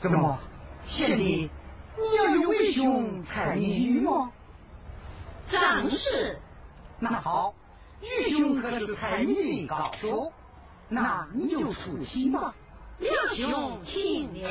怎么，贤弟，你要有为兄猜谜语吗？正是。那好，玉兄可是才女的高手，那你就出席吧。两兄请了。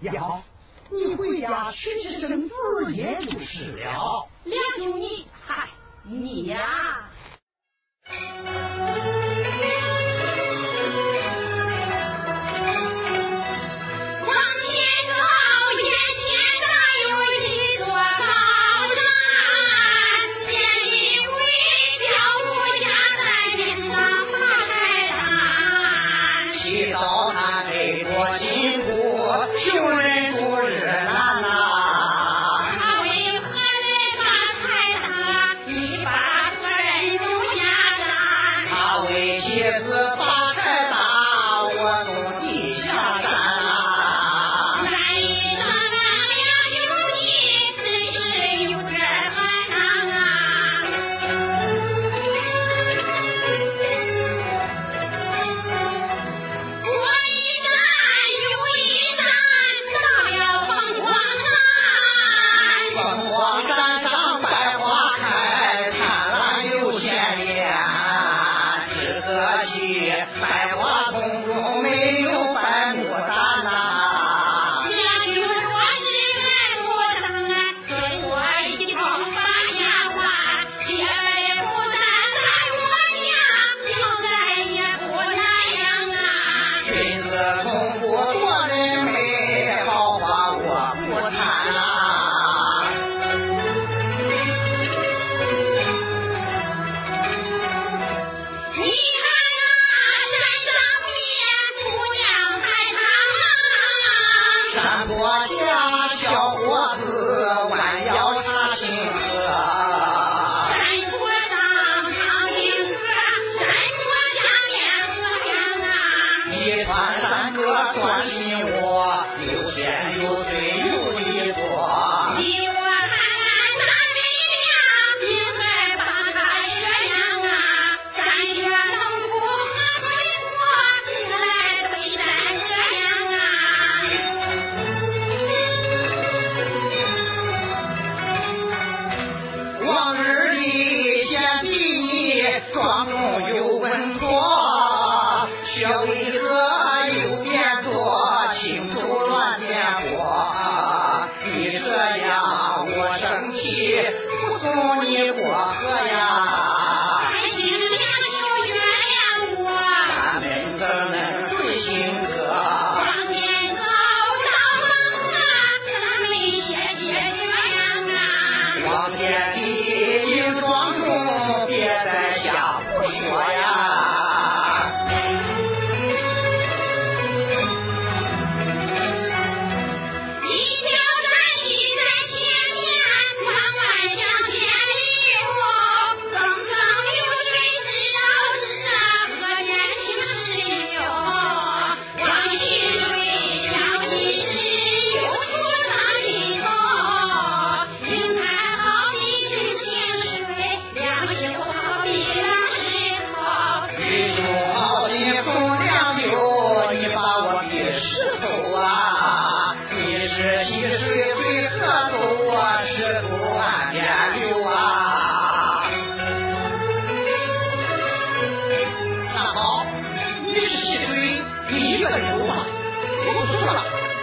要你回家娶妻生子也就是了。俩兄弟嗨你呀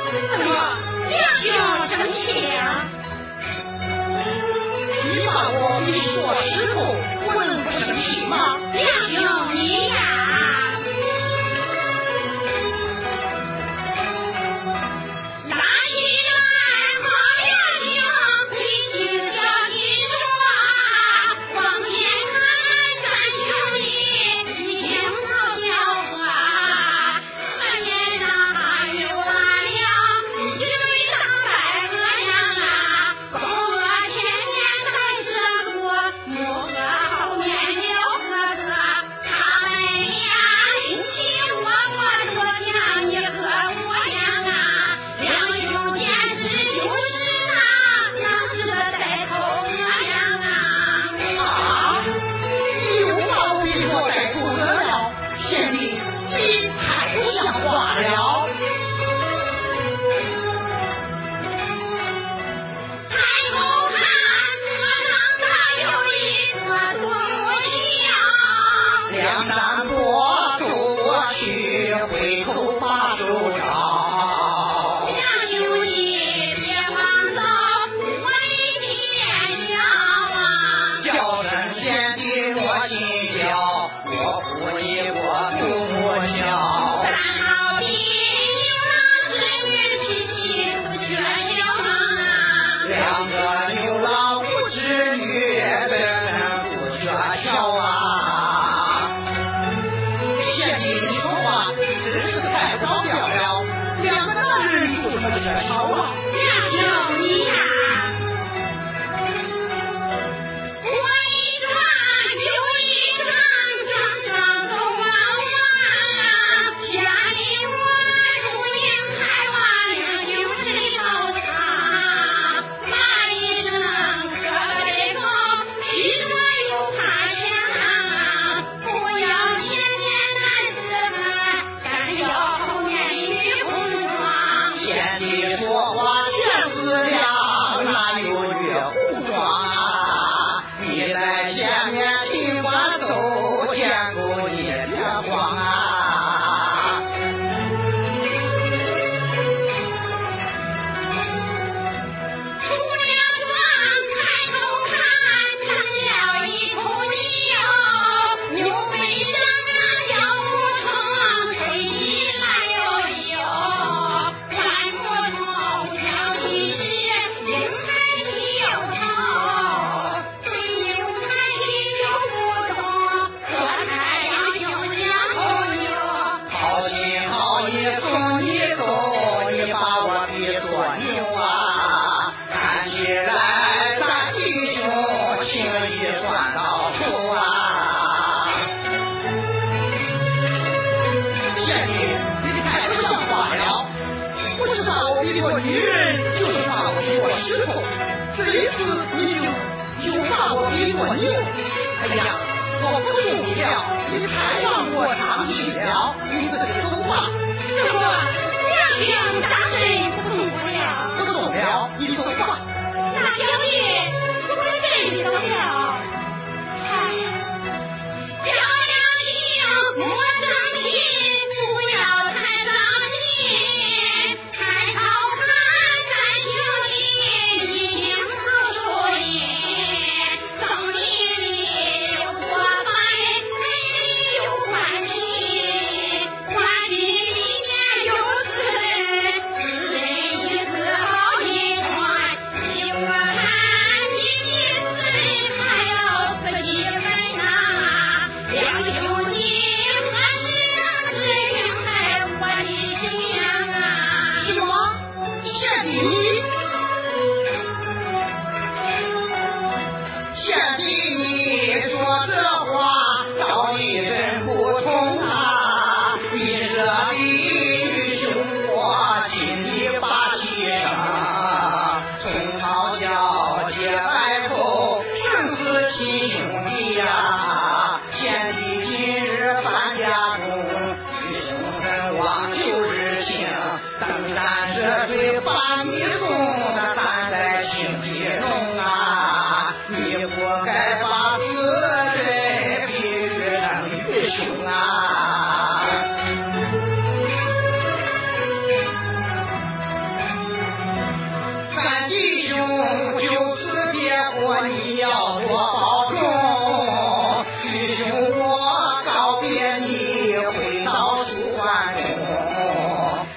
Come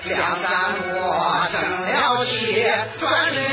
梁山破，生了气，转身。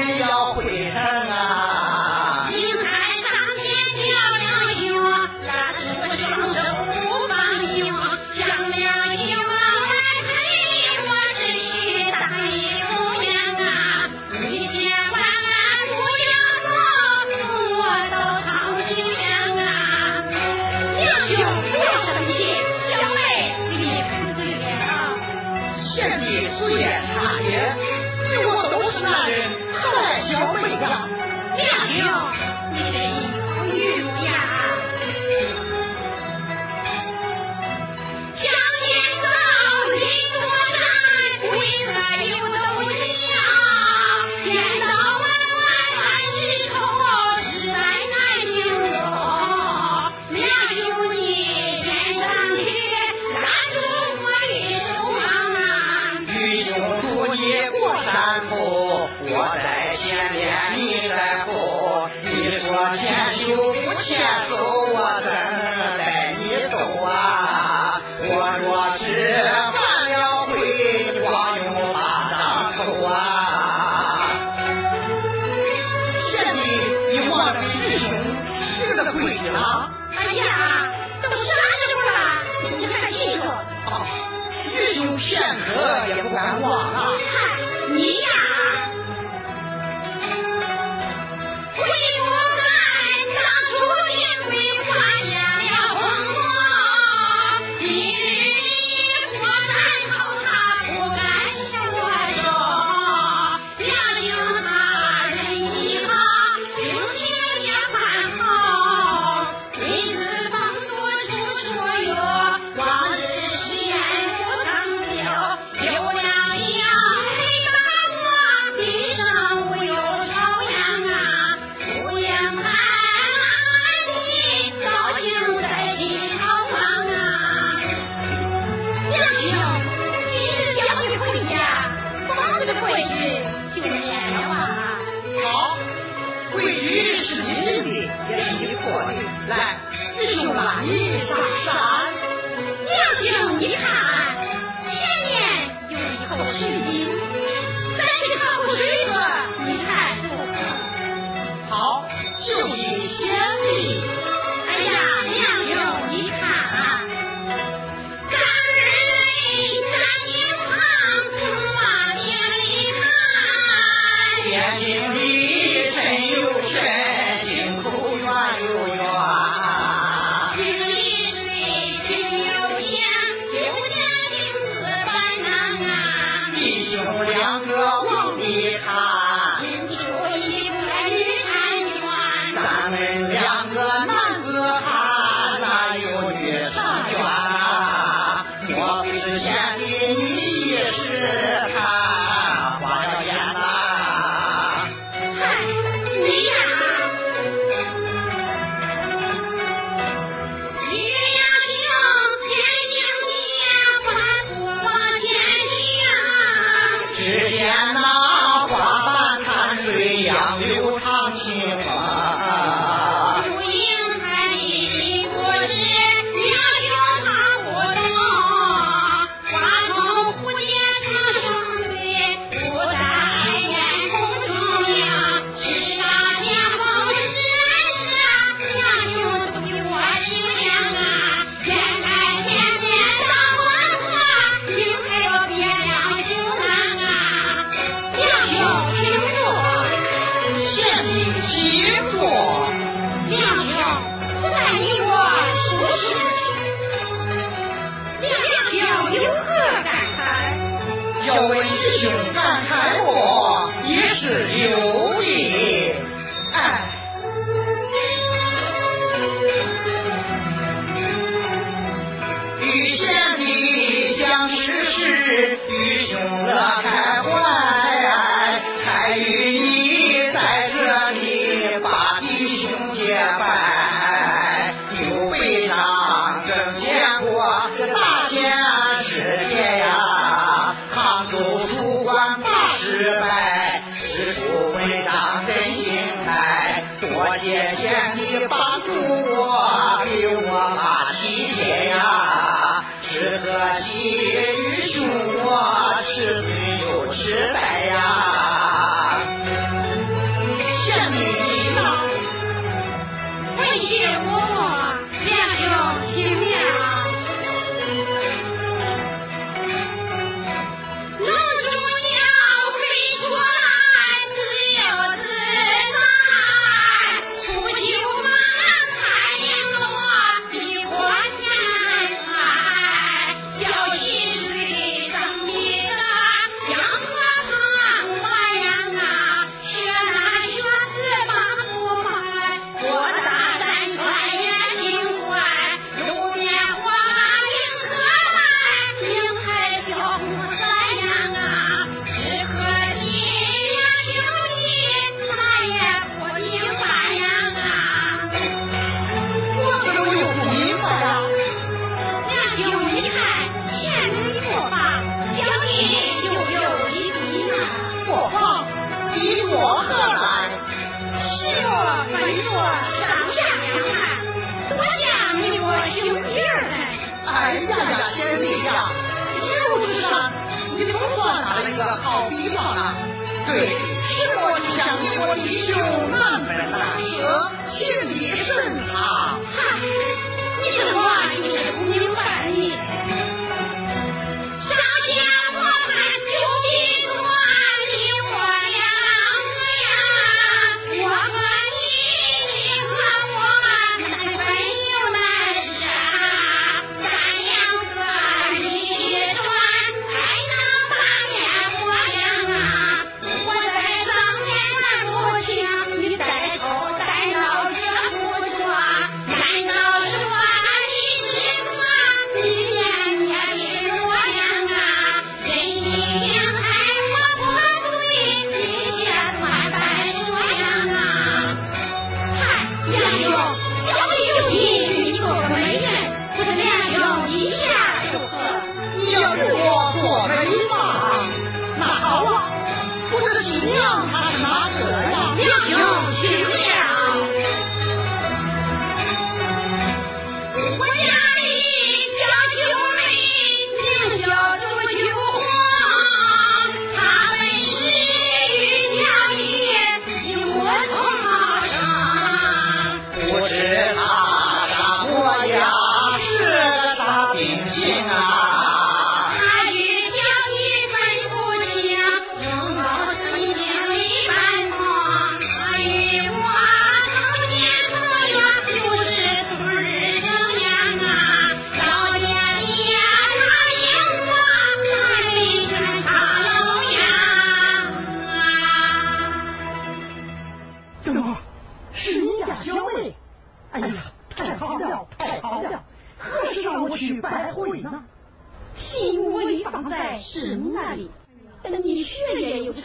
难过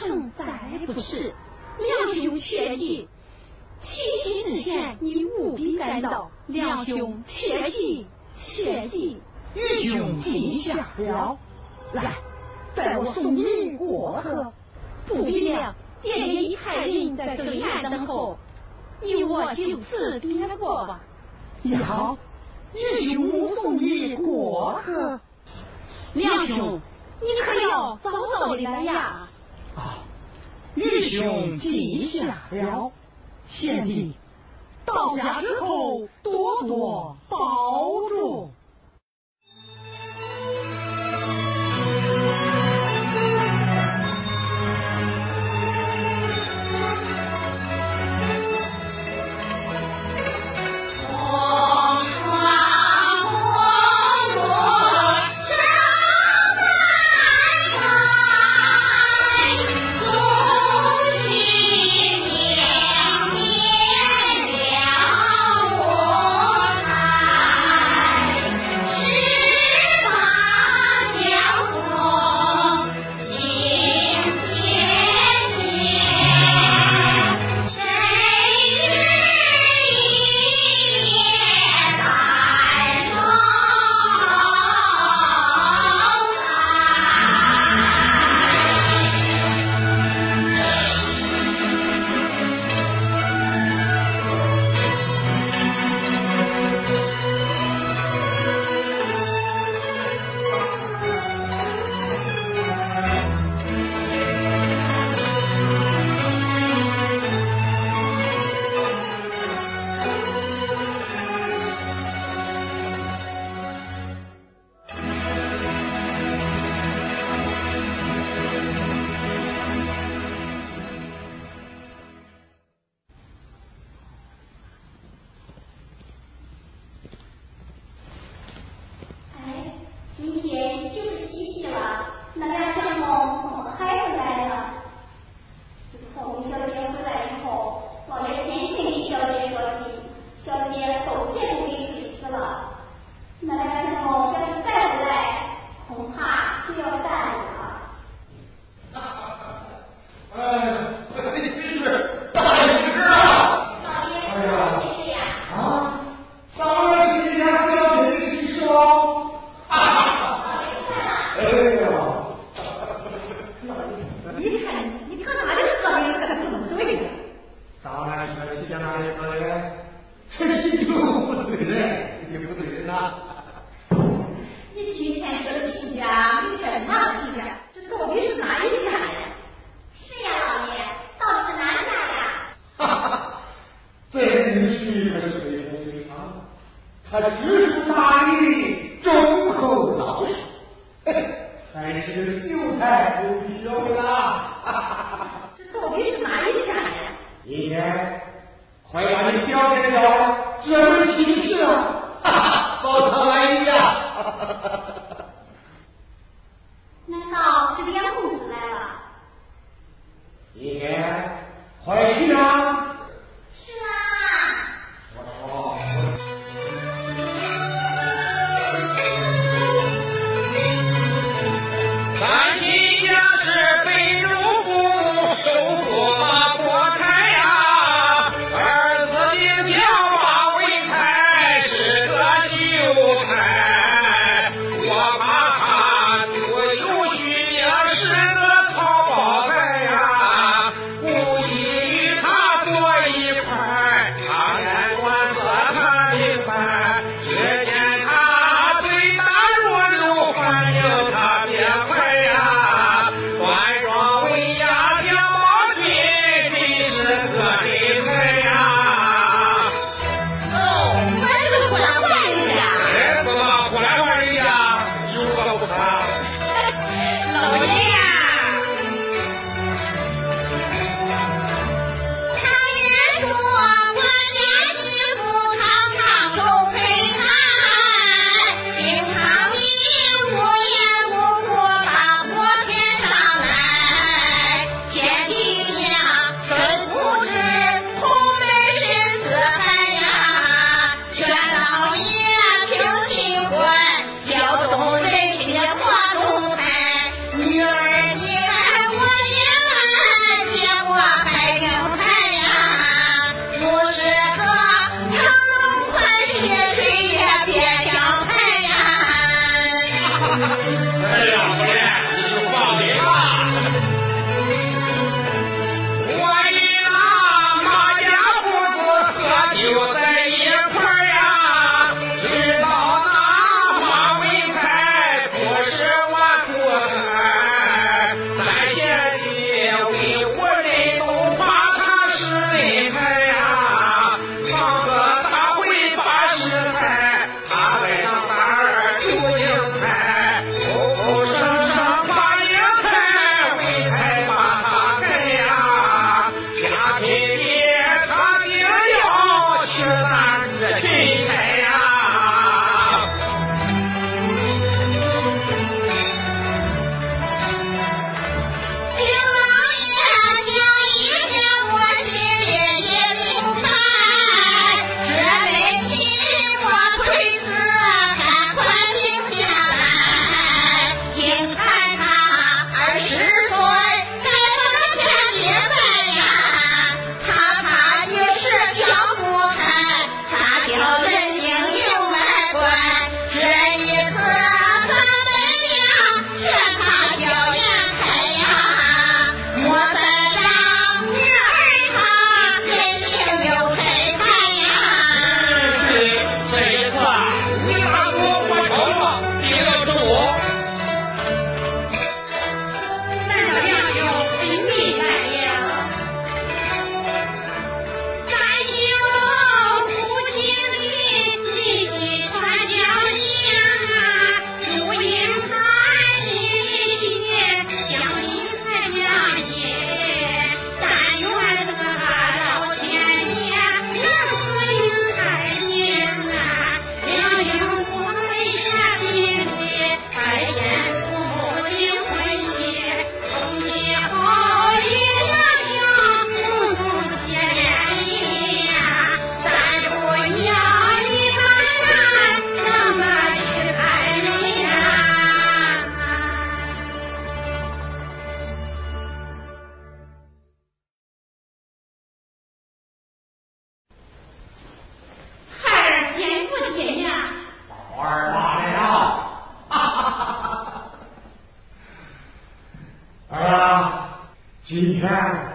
正在不是，梁兄切记，七夕之前你务必赶到。梁兄切记，切记。玉兄吉祥，了。来，带我送你过河。不必了，店里太令在对面等候。你我就此别过吧。好，玉兄送你过河。梁兄，你可要早早的来呀。玉兄记下了，贤弟到家之后多多保重。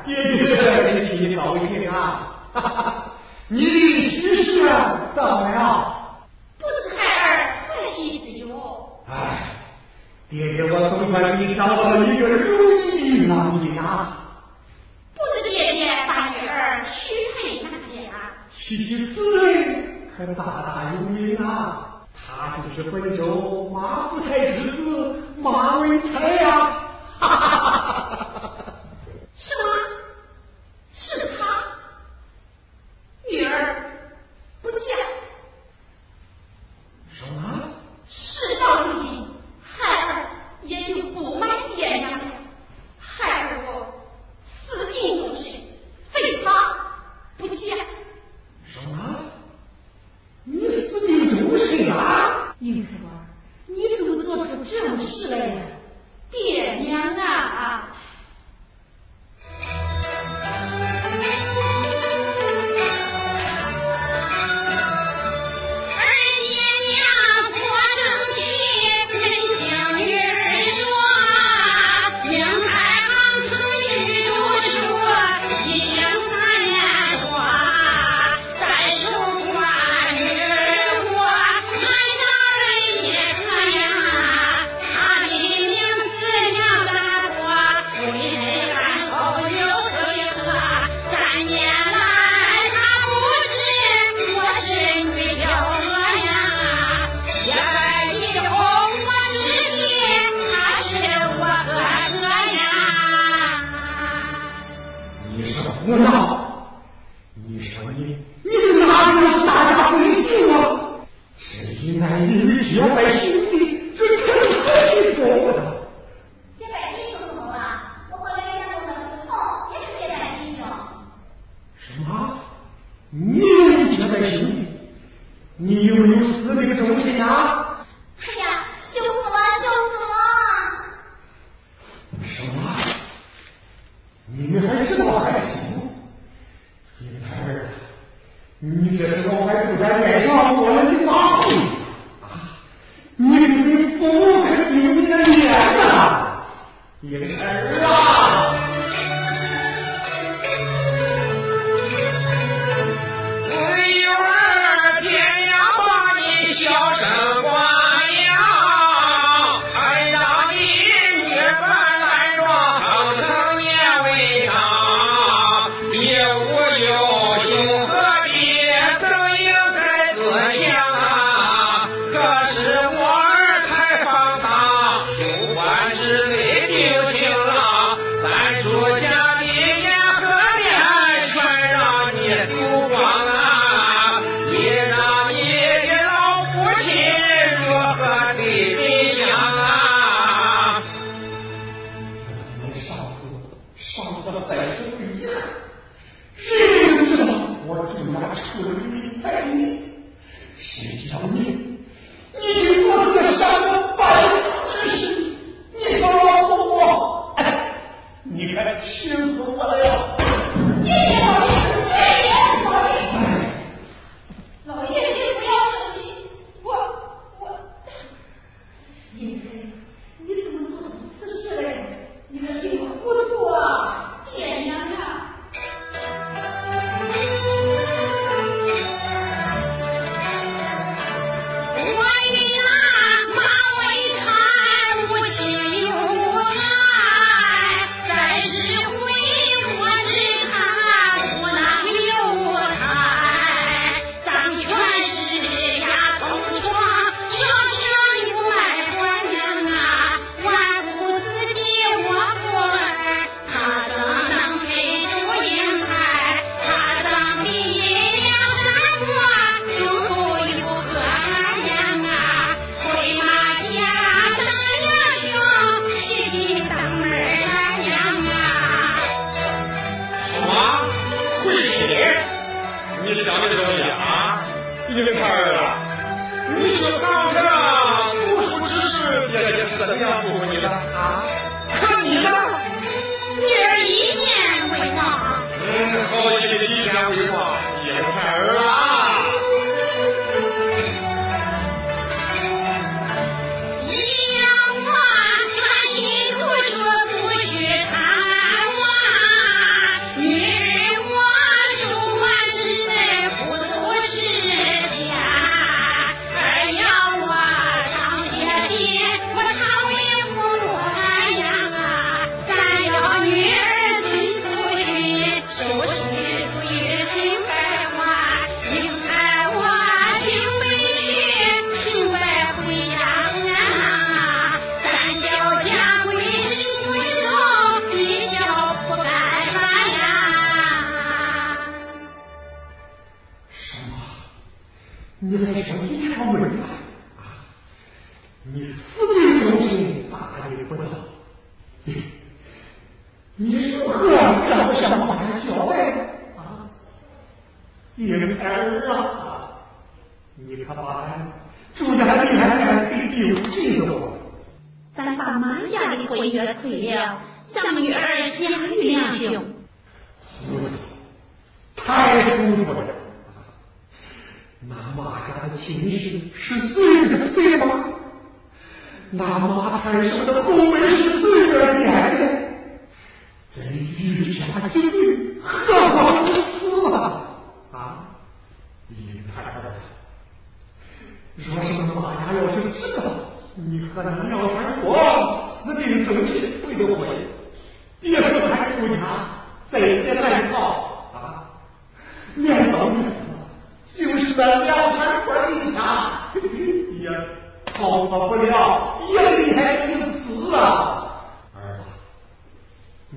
爹爹，你替你高兴啊！哈哈，你的喜事到了。不是孩儿，是喜事哟。哎，爹爹，我总算给你找到了一个如意郎君啊。不是爹爹把女儿许配人家。许配子人可大大有名啊，他就是贵州马福台之子马文才呀。哈哈哈哈哈。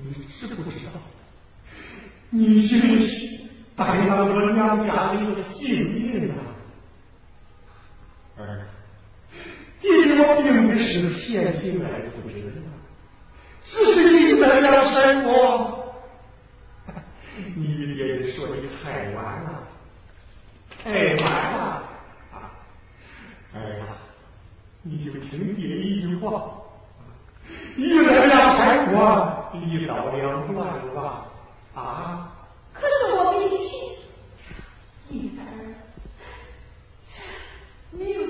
你知不知道？你真是白了我娘家里的性命啊！儿，爹我并不是偏心来不责的，只是你在要生我。你爹说的太晚了，太晚了！儿、啊、你就听爹一句话，你在要生我。一刀两断是吧？啊！可是我脾气，一儿，你。